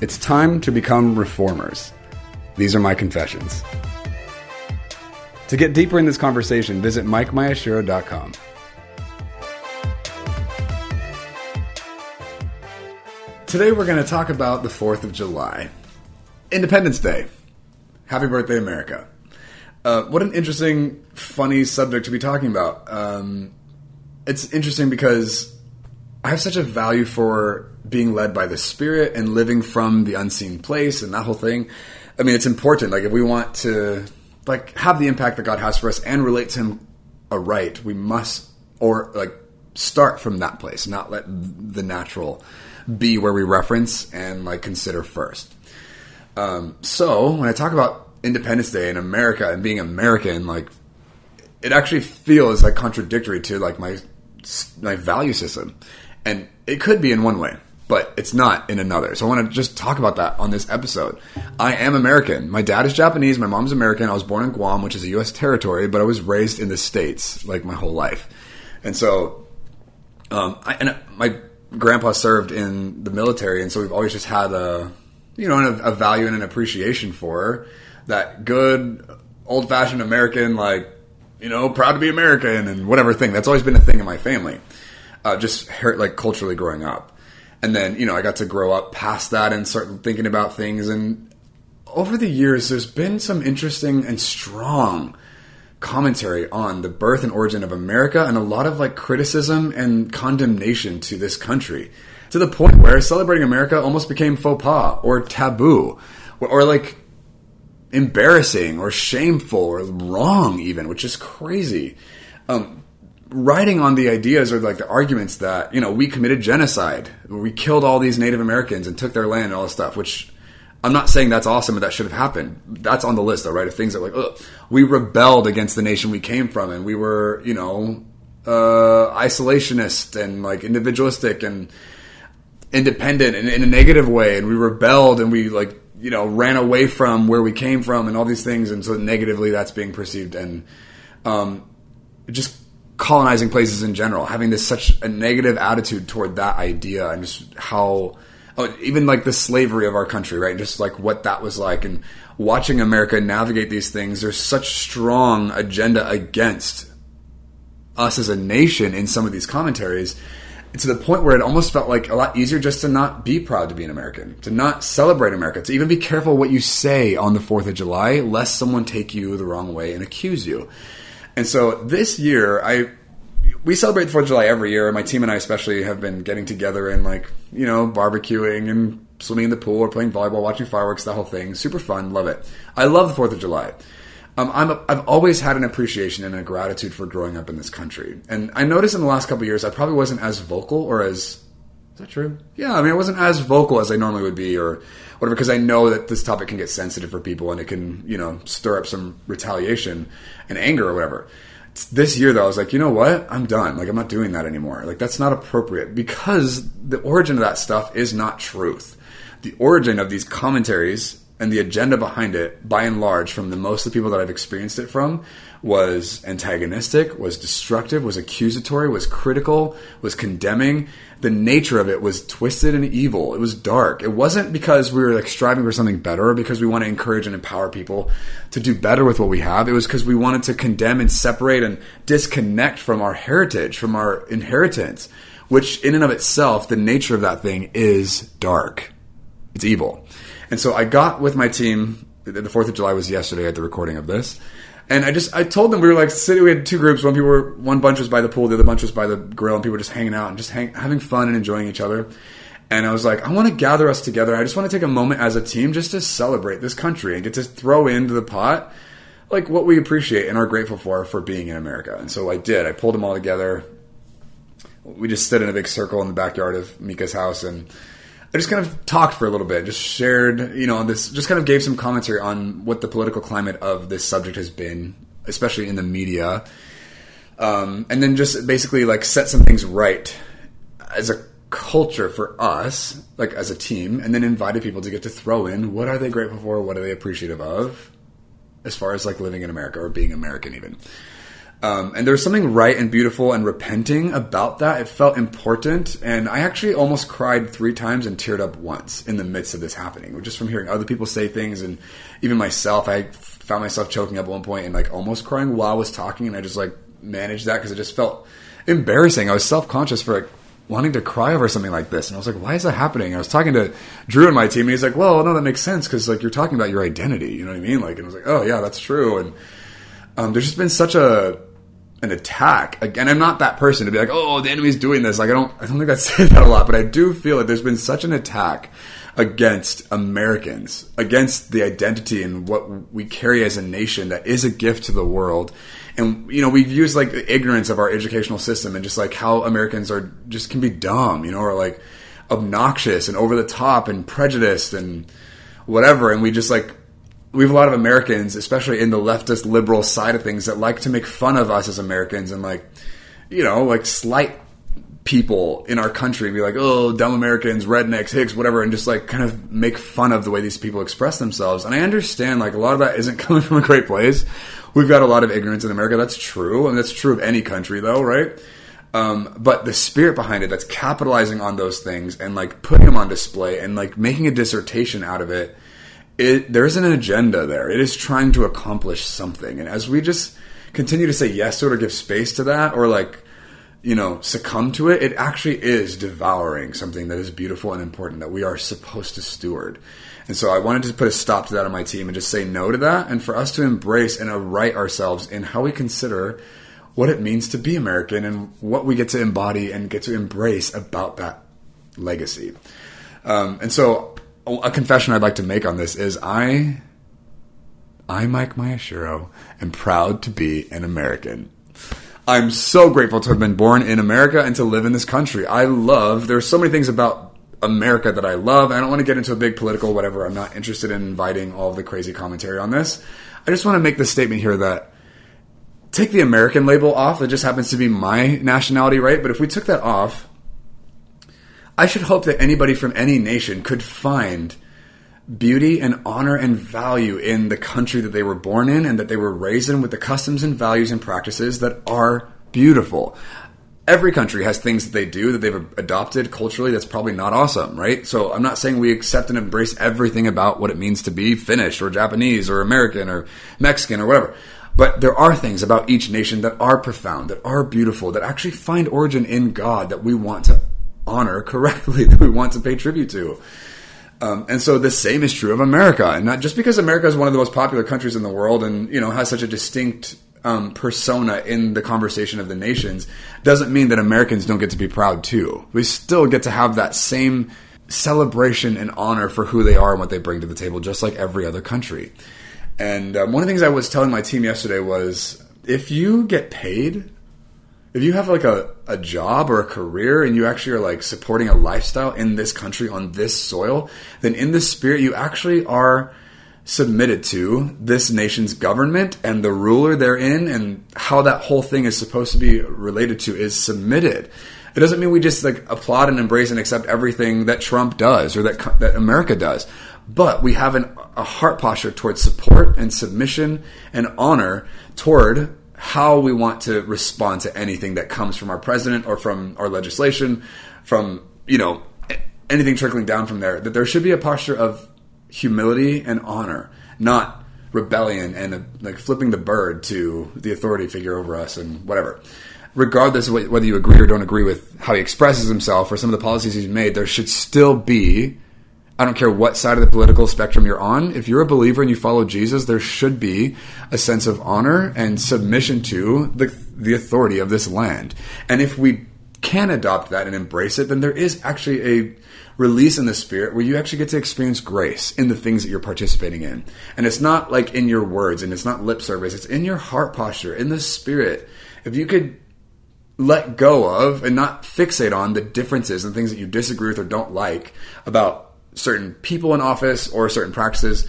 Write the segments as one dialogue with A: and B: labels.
A: It's time to become reformers. These are my confessions. To get deeper in this conversation, visit MikeMiyashiro.com. Today we're going to talk about the 4th of July, Independence Day. Happy birthday, America. Uh, what an interesting, funny subject to be talking about. Um, it's interesting because I have such a value for being led by the Spirit and living from the unseen place and that whole thing. I mean, it's important. Like, if we want to like have the impact that God has for us and relate to Him aright, we must or like start from that place, not let the natural be where we reference and like consider first. Um, so when I talk about Independence Day in America and being American, like it actually feels like contradictory to like my my value system, and it could be in one way but it's not in another. So I want to just talk about that on this episode. I am American. My dad is Japanese. My mom's American. I was born in Guam, which is a U.S. territory, but I was raised in the States like my whole life. And so, um, I, and my grandpa served in the military, and so we've always just had a, you know, a, a value and an appreciation for that good old fashioned American, like, you know, proud to be American and whatever thing. That's always been a thing in my family. Uh, just like culturally growing up and then you know I got to grow up past that and start thinking about things. And over the years, there's been some interesting and strong commentary on the birth and origin of America, and a lot of like criticism and condemnation to this country, to the point where celebrating America almost became faux pas or taboo, or, or like embarrassing or shameful or wrong even, which is crazy. Um, writing on the ideas or like the arguments that you know we committed genocide, we killed all these Native Americans and took their land and all this stuff. Which I'm not saying that's awesome and that should have happened. That's on the list though, right? Of things that like, ugh, we rebelled against the nation we came from, and we were you know uh, isolationist and like individualistic and independent in, in a negative way, and we rebelled and we like you know ran away from where we came from and all these things, and so negatively that's being perceived and um, just colonizing places in general, having this such a negative attitude toward that idea and just how oh, even like the slavery of our country, right? Just like what that was like and watching America navigate these things, there's such strong agenda against us as a nation in some of these commentaries to the point where it almost felt like a lot easier just to not be proud to be an American, to not celebrate America, to even be careful what you say on the 4th of July, lest someone take you the wrong way and accuse you. And so this year, I we celebrate the Fourth of July every year. My team and I especially have been getting together and like you know barbecuing and swimming in the pool or playing volleyball, watching fireworks, that whole thing. Super fun, love it. I love the Fourth of July. Um, I'm a, I've always had an appreciation and a gratitude for growing up in this country, and I noticed in the last couple years I probably wasn't as vocal or as is that true? Yeah, I mean, I wasn't as vocal as I normally would be, or whatever, because I know that this topic can get sensitive for people and it can, you know, stir up some retaliation and anger or whatever. This year, though, I was like, you know what? I'm done. Like, I'm not doing that anymore. Like, that's not appropriate because the origin of that stuff is not truth. The origin of these commentaries and the agenda behind it, by and large, from the most of the people that I've experienced it from, was antagonistic, was destructive, was accusatory, was critical, was condemning. The nature of it was twisted and evil. It was dark. It wasn't because we were like striving for something better or because we want to encourage and empower people to do better with what we have. It was because we wanted to condemn and separate and disconnect from our heritage, from our inheritance, which in and of itself, the nature of that thing is dark. It's evil. And so I got with my team. The 4th of July was yesterday at the recording of this. And I just I told them we were like sitting. We had two groups. One people were one bunch was by the pool, the other bunch was by the grill, and people were just hanging out and just hang, having fun and enjoying each other. And I was like, I want to gather us together. I just want to take a moment as a team just to celebrate this country and get to throw into the pot like what we appreciate and are grateful for for being in America. And so I did. I pulled them all together. We just stood in a big circle in the backyard of Mika's house and I just kind of talked for a little bit, just shared, you know, this, just kind of gave some commentary on what the political climate of this subject has been, especially in the media, um, and then just basically like set some things right as a culture for us, like as a team, and then invited people to get to throw in what are they grateful for, what are they appreciative of, as far as like living in America or being American, even. Um, and there's something right and beautiful and repenting about that. It felt important, and I actually almost cried three times and teared up once in the midst of this happening, just from hearing other people say things, and even myself. I found myself choking up at one point and like almost crying while I was talking, and I just like managed that because it just felt embarrassing. I was self conscious for like wanting to cry over something like this. And I was like, why is that happening? I was talking to Drew and my team, and he's like, well, no, that makes sense because like you're talking about your identity. You know what I mean? Like, and I was like, oh yeah, that's true. And um, there's just been such a an attack. Again, I'm not that person to be like, oh, the enemy's doing this. Like, I don't, I don't think I say that a lot, but I do feel like there's been such an attack against Americans, against the identity and what we carry as a nation that is a gift to the world. And you know, we've used like the ignorance of our educational system and just like how Americans are just can be dumb, you know, or like obnoxious and over the top and prejudiced and whatever. And we just like we have a lot of Americans, especially in the leftist liberal side of things, that like to make fun of us as Americans and like, you know, like slight people in our country and be like, oh, dumb Americans, rednecks, Hicks, whatever, and just like kind of make fun of the way these people express themselves. And I understand like a lot of that isn't coming from a great place. We've got a lot of ignorance in America. That's true. and that's true of any country though, right? Um, but the spirit behind it that's capitalizing on those things and like putting them on display and like making a dissertation out of it, it there's an agenda there. It is trying to accomplish something. And as we just continue to say yes to it or give space to that or like you know, succumb to it, it actually is devouring something that is beautiful and important that we are supposed to steward. And so I wanted to put a stop to that on my team and just say no to that and for us to embrace and right ourselves in how we consider what it means to be American and what we get to embody and get to embrace about that legacy. Um, and so a confession I'd like to make on this is I, I, Mike Miyashiro, am proud to be an American. I'm so grateful to have been born in America and to live in this country. I love, there's so many things about America that I love. I don't want to get into a big political whatever. I'm not interested in inviting all the crazy commentary on this. I just want to make the statement here that take the American label off. It just happens to be my nationality, right? But if we took that off, I should hope that anybody from any nation could find beauty and honor and value in the country that they were born in and that they were raised in with the customs and values and practices that are beautiful. Every country has things that they do that they've adopted culturally that's probably not awesome, right? So I'm not saying we accept and embrace everything about what it means to be Finnish or Japanese or American or Mexican or whatever. But there are things about each nation that are profound, that are beautiful, that actually find origin in God that we want to honor correctly, that we want to pay tribute to. Um, and so the same is true of America, and not just because America is one of the most popular countries in the world, and you know has such a distinct um, persona in the conversation of the nations, doesn't mean that Americans don't get to be proud too. We still get to have that same celebration and honor for who they are and what they bring to the table, just like every other country. And um, one of the things I was telling my team yesterday was, if you get paid if you have like a, a job or a career and you actually are like supporting a lifestyle in this country on this soil, then in the spirit you actually are submitted to this nation's government and the ruler therein and how that whole thing is supposed to be related to is submitted. It doesn't mean we just like applaud and embrace and accept everything that Trump does or that that America does, but we have an, a heart posture towards support and submission and honor toward how we want to respond to anything that comes from our president or from our legislation, from, you know, anything trickling down from there, that there should be a posture of humility and honor, not rebellion and uh, like flipping the bird to the authority figure over us and whatever. Regardless of whether you agree or don't agree with how he expresses himself or some of the policies he's made, there should still be I don't care what side of the political spectrum you're on. If you're a believer and you follow Jesus, there should be a sense of honor and submission to the, the authority of this land. And if we can adopt that and embrace it, then there is actually a release in the spirit where you actually get to experience grace in the things that you're participating in. And it's not like in your words and it's not lip service, it's in your heart posture, in the spirit. If you could let go of and not fixate on the differences and things that you disagree with or don't like about certain people in office or certain practices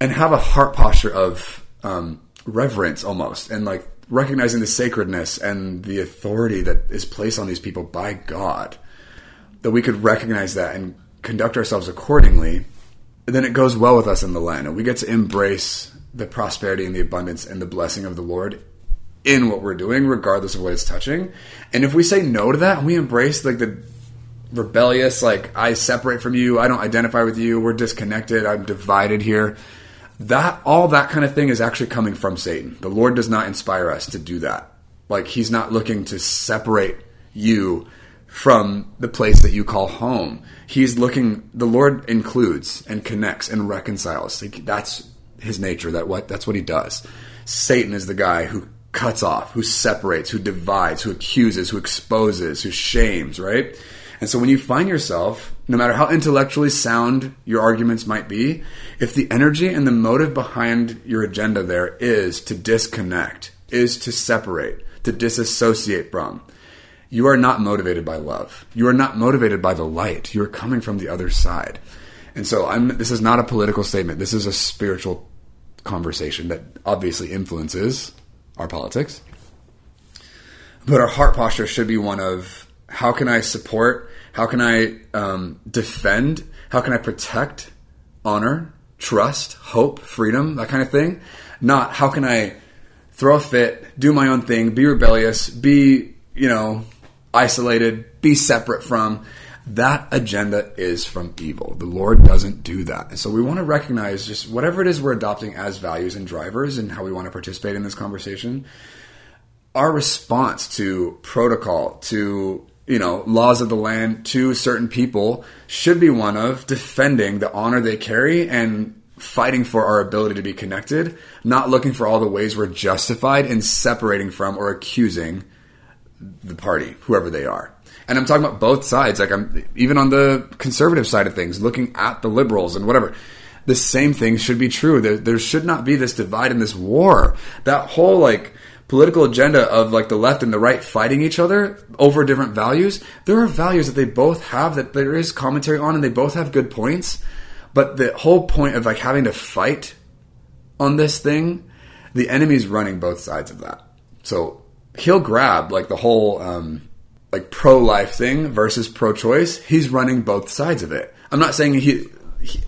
A: and have a heart posture of um, reverence almost and like recognizing the sacredness and the authority that is placed on these people by God, that we could recognize that and conduct ourselves accordingly, then it goes well with us in the land. And we get to embrace the prosperity and the abundance and the blessing of the Lord in what we're doing, regardless of what it's touching. And if we say no to that we embrace like the rebellious, like I separate from you, I don't identify with you, we're disconnected, I'm divided here that all that kind of thing is actually coming from Satan. The Lord does not inspire us to do that. Like he's not looking to separate you from the place that you call home. He's looking the Lord includes and connects and reconciles. Like that's his nature. That what that's what he does. Satan is the guy who cuts off, who separates, who divides, who accuses, who exposes, who shames, right? And so when you find yourself, no matter how intellectually sound your arguments might be, if the energy and the motive behind your agenda there is to disconnect, is to separate, to disassociate from, you are not motivated by love. You are not motivated by the light. You are coming from the other side. And so I'm, this is not a political statement. This is a spiritual conversation that obviously influences our politics. But our heart posture should be one of how can I support? How can I um, defend? How can I protect honor, trust, hope, freedom, that kind of thing? Not how can I throw a fit, do my own thing, be rebellious, be, you know, isolated, be separate from. That agenda is from evil. The Lord doesn't do that. And so we want to recognize just whatever it is we're adopting as values and drivers and how we want to participate in this conversation. Our response to protocol, to you know, laws of the land to certain people should be one of defending the honor they carry and fighting for our ability to be connected, not looking for all the ways we're justified in separating from or accusing the party, whoever they are. And I'm talking about both sides. Like I'm even on the conservative side of things, looking at the liberals and whatever. The same thing should be true. There, there should not be this divide and this war. That whole like political agenda of like the left and the right fighting each other over different values, there are values that they both have that there is commentary on and they both have good points. But the whole point of like having to fight on this thing, the enemy's running both sides of that. So he'll grab like the whole um, like pro life thing versus pro choice. He's running both sides of it. I'm not saying he, he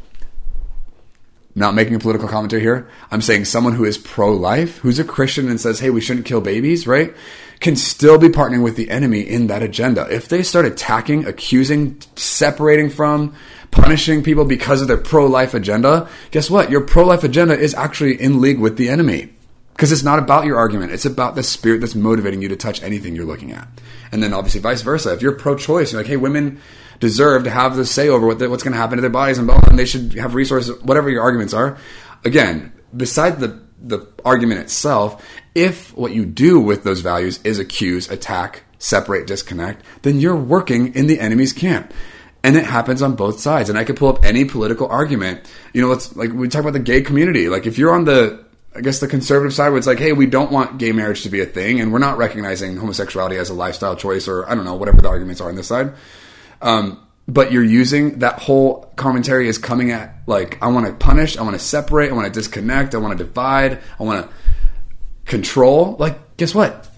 A: not making a political commentary here. I'm saying someone who is pro life, who's a Christian and says, hey, we shouldn't kill babies, right? Can still be partnering with the enemy in that agenda. If they start attacking, accusing, separating from, punishing people because of their pro life agenda, guess what? Your pro life agenda is actually in league with the enemy. Because it's not about your argument, it's about the spirit that's motivating you to touch anything you're looking at. And then obviously vice versa. If you're pro choice, you're like, hey, women deserve to have the say over what the, what's going to happen to their bodies and blah, and they should have resources, whatever your arguments are. Again, beside the the argument itself, if what you do with those values is accuse, attack, separate, disconnect, then you're working in the enemy's camp. And it happens on both sides. And I could pull up any political argument. You know, let's like we talk about the gay community. Like if you're on the I guess the conservative side where it's like, hey, we don't want gay marriage to be a thing, and we're not recognizing homosexuality as a lifestyle choice, or I don't know, whatever the arguments are on this side. Um, but you're using that whole commentary is coming at like I want to punish, I want to separate, I want to disconnect, I want to divide, I want to control. Like, guess what?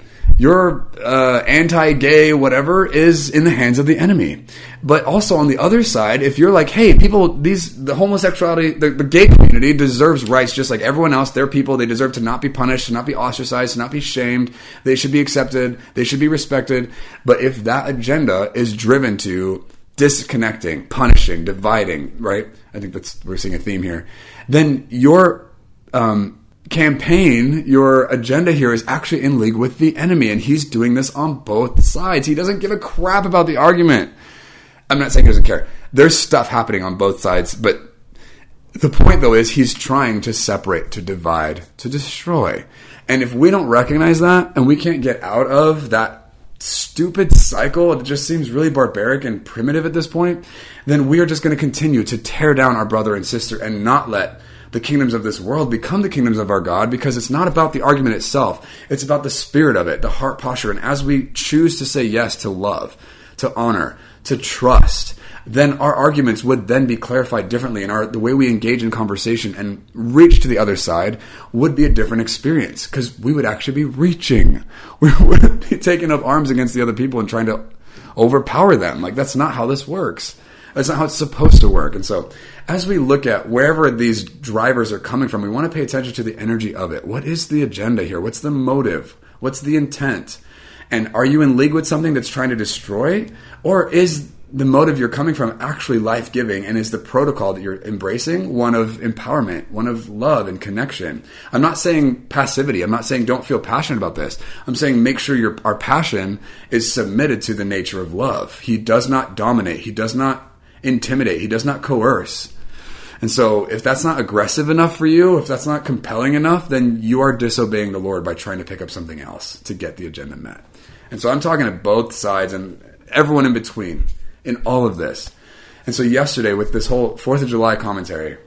A: Your uh, anti-gay whatever is in the hands of the enemy. But also on the other side, if you're like, hey, people, these the homosexuality, the, the gay community deserves rights just like everyone else. They're people. They deserve to not be punished, to not be ostracized, to not be shamed. They should be accepted. They should be respected. But if that agenda is driven to disconnecting, punishing, dividing, right? I think that's we're seeing a theme here. Then your um, campaign, your agenda here is actually in league with the enemy, and he's doing this on both sides. He doesn't give a crap about the argument. I'm not saying he doesn't care. There's stuff happening on both sides, but the point though is he's trying to separate, to divide, to destroy. And if we don't recognize that and we can't get out of that stupid cycle that just seems really barbaric and primitive at this point, then we are just going to continue to tear down our brother and sister and not let the kingdoms of this world become the kingdoms of our God because it's not about the argument itself. It's about the spirit of it, the heart posture. And as we choose to say yes to love, to honor, to trust, then our arguments would then be clarified differently and our the way we engage in conversation and reach to the other side would be a different experience because we would actually be reaching we would be taking up arms against the other people and trying to overpower them like that's not how this works that's not how it's supposed to work and so as we look at wherever these drivers are coming from we want to pay attention to the energy of it what is the agenda here what's the motive what's the intent and are you in league with something that's trying to destroy or is the motive you're coming from actually life giving and is the protocol that you're embracing one of empowerment, one of love and connection. I'm not saying passivity. I'm not saying don't feel passionate about this. I'm saying make sure your our passion is submitted to the nature of love. He does not dominate. He does not intimidate. He does not coerce. And so if that's not aggressive enough for you, if that's not compelling enough, then you are disobeying the Lord by trying to pick up something else to get the agenda met. And so I'm talking to both sides and everyone in between in all of this. And so yesterday with this whole 4th of July commentary,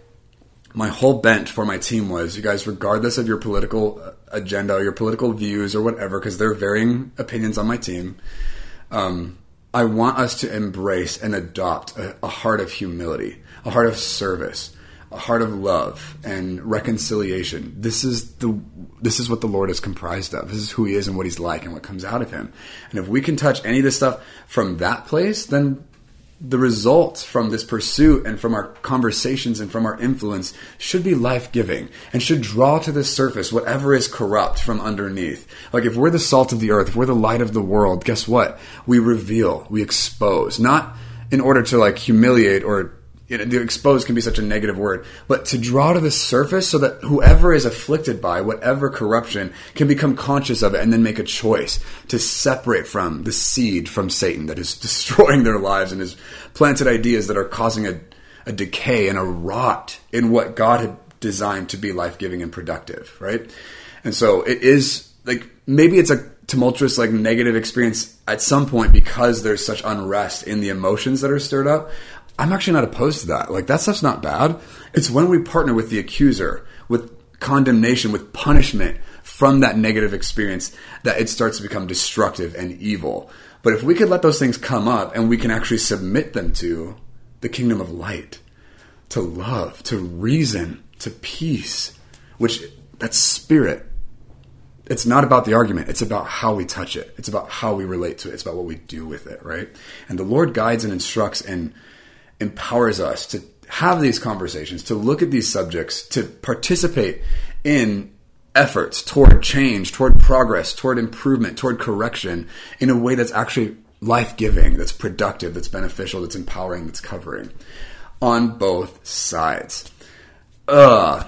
A: my whole bent for my team was you guys, regardless of your political uh, agenda your political views or whatever, because there are varying opinions on my team, um, I want us to embrace and adopt a, a heart of humility, a heart of service, a heart of love and reconciliation. This is the this is what the Lord is comprised of. This is who he is and what he's like and what comes out of him. And if we can touch any of this stuff from that place, then the results from this pursuit and from our conversations and from our influence should be life giving and should draw to the surface whatever is corrupt from underneath. Like if we're the salt of the earth, if we're the light of the world, guess what? We reveal, we expose, not in order to like humiliate or you know, the exposed can be such a negative word, but to draw to the surface so that whoever is afflicted by whatever corruption can become conscious of it and then make a choice to separate from the seed from Satan that is destroying their lives and has planted ideas that are causing a, a decay and a rot in what God had designed to be life giving and productive, right? And so it is like maybe it's a tumultuous, like negative experience at some point because there's such unrest in the emotions that are stirred up. I'm actually not opposed to that. Like that stuff's not bad. It's when we partner with the accuser, with condemnation, with punishment from that negative experience that it starts to become destructive and evil. But if we could let those things come up and we can actually submit them to the kingdom of light, to love, to reason, to peace, which that's spirit. It's not about the argument. It's about how we touch it. It's about how we relate to it. It's about what we do with it, right? And the Lord guides and instructs and empowers us to have these conversations, to look at these subjects, to participate in efforts toward change, toward progress, toward improvement, toward correction in a way that's actually life giving, that's productive, that's beneficial, that's empowering, that's covering on both sides. Uh,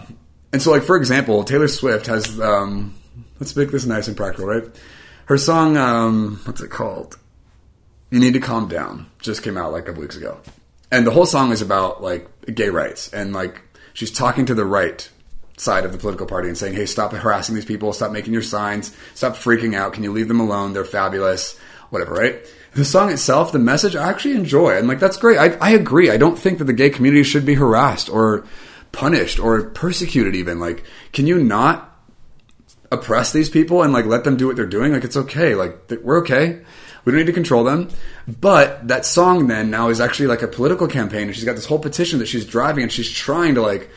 A: and so, like, for example, Taylor Swift has, um, let's make this nice and practical, right? Her song, um, what's it called? You Need to Calm Down just came out like a couple weeks ago and the whole song is about like gay rights and like she's talking to the right side of the political party and saying, "Hey, stop harassing these people. Stop making your signs. Stop freaking out. Can you leave them alone? They're fabulous. Whatever." Right? The song itself, the message, I actually enjoy, and like that's great. I, I agree. I don't think that the gay community should be harassed or punished or persecuted. Even like, can you not oppress these people and like let them do what they're doing? Like, it's okay. Like, we're okay. We don't need to control them. But that song then now is actually like a political campaign, and she's got this whole petition that she's driving, and she's trying to like,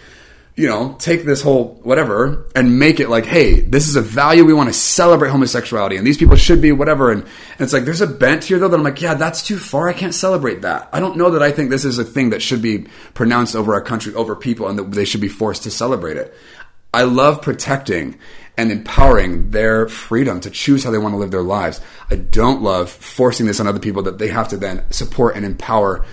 A: you know, take this whole whatever and make it like, hey, this is a value we want to celebrate homosexuality, and these people should be whatever. And, and it's like there's a bent here though that I'm like, yeah, that's too far. I can't celebrate that. I don't know that I think this is a thing that should be pronounced over our country, over people, and that they should be forced to celebrate it. I love protecting and empowering their freedom to choose how they want to live their lives. I don't love forcing this on other people that they have to then support and empower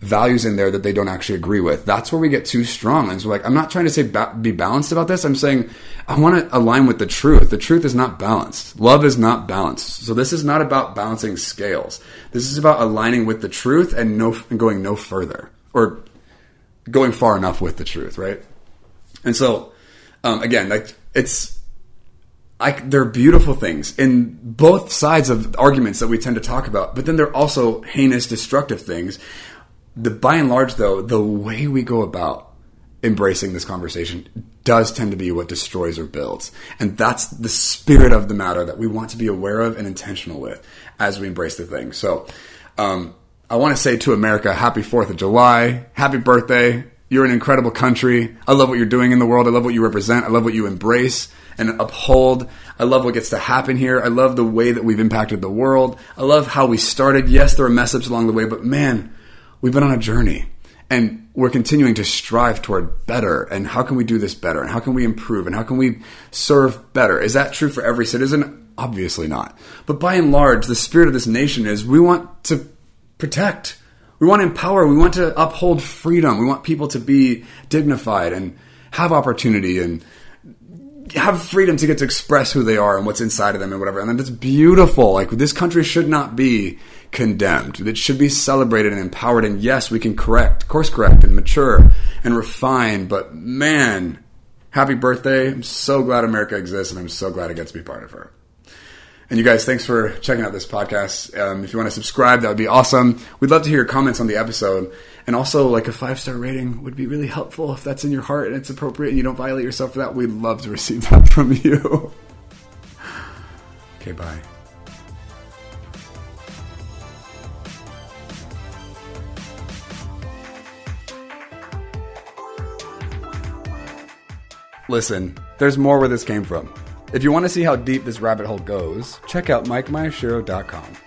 A: values in there that they don't actually agree with. That's where we get too strong. And so, like, I'm not trying to say ba- be balanced about this. I'm saying I want to align with the truth. The truth is not balanced. Love is not balanced. So this is not about balancing scales. This is about aligning with the truth and no and going no further or going far enough with the truth, right? And so, um, again, like it's like they're beautiful things in both sides of arguments that we tend to talk about, but then they're also heinous, destructive things. The by and large, though, the way we go about embracing this conversation does tend to be what destroys or builds. And that's the spirit of the matter that we want to be aware of and intentional with as we embrace the thing. So, um, I want to say to America, happy 4th of July, happy birthday. You're an incredible country. I love what you're doing in the world. I love what you represent. I love what you embrace and uphold. I love what gets to happen here. I love the way that we've impacted the world. I love how we started. Yes, there are mess ups along the way, but man, we've been on a journey and we're continuing to strive toward better. And how can we do this better? And how can we improve? And how can we serve better? Is that true for every citizen? Obviously not. But by and large, the spirit of this nation is we want to protect. We want to empower. We want to uphold freedom. We want people to be dignified and have opportunity and have freedom to get to express who they are and what's inside of them and whatever. And that's beautiful. Like this country should not be condemned. It should be celebrated and empowered. And yes, we can correct, course correct and mature and refine. But man, happy birthday. I'm so glad America exists and I'm so glad I get to be part of her. And you guys, thanks for checking out this podcast. Um, if you want to subscribe, that would be awesome. We'd love to hear your comments on the episode. And also, like a five star rating would be really helpful if that's in your heart and it's appropriate and you don't violate yourself for that. We'd love to receive that from you. okay, bye. Listen, there's more where this came from. If you want to see how deep this rabbit hole goes, check out MikeMiyashiro.com.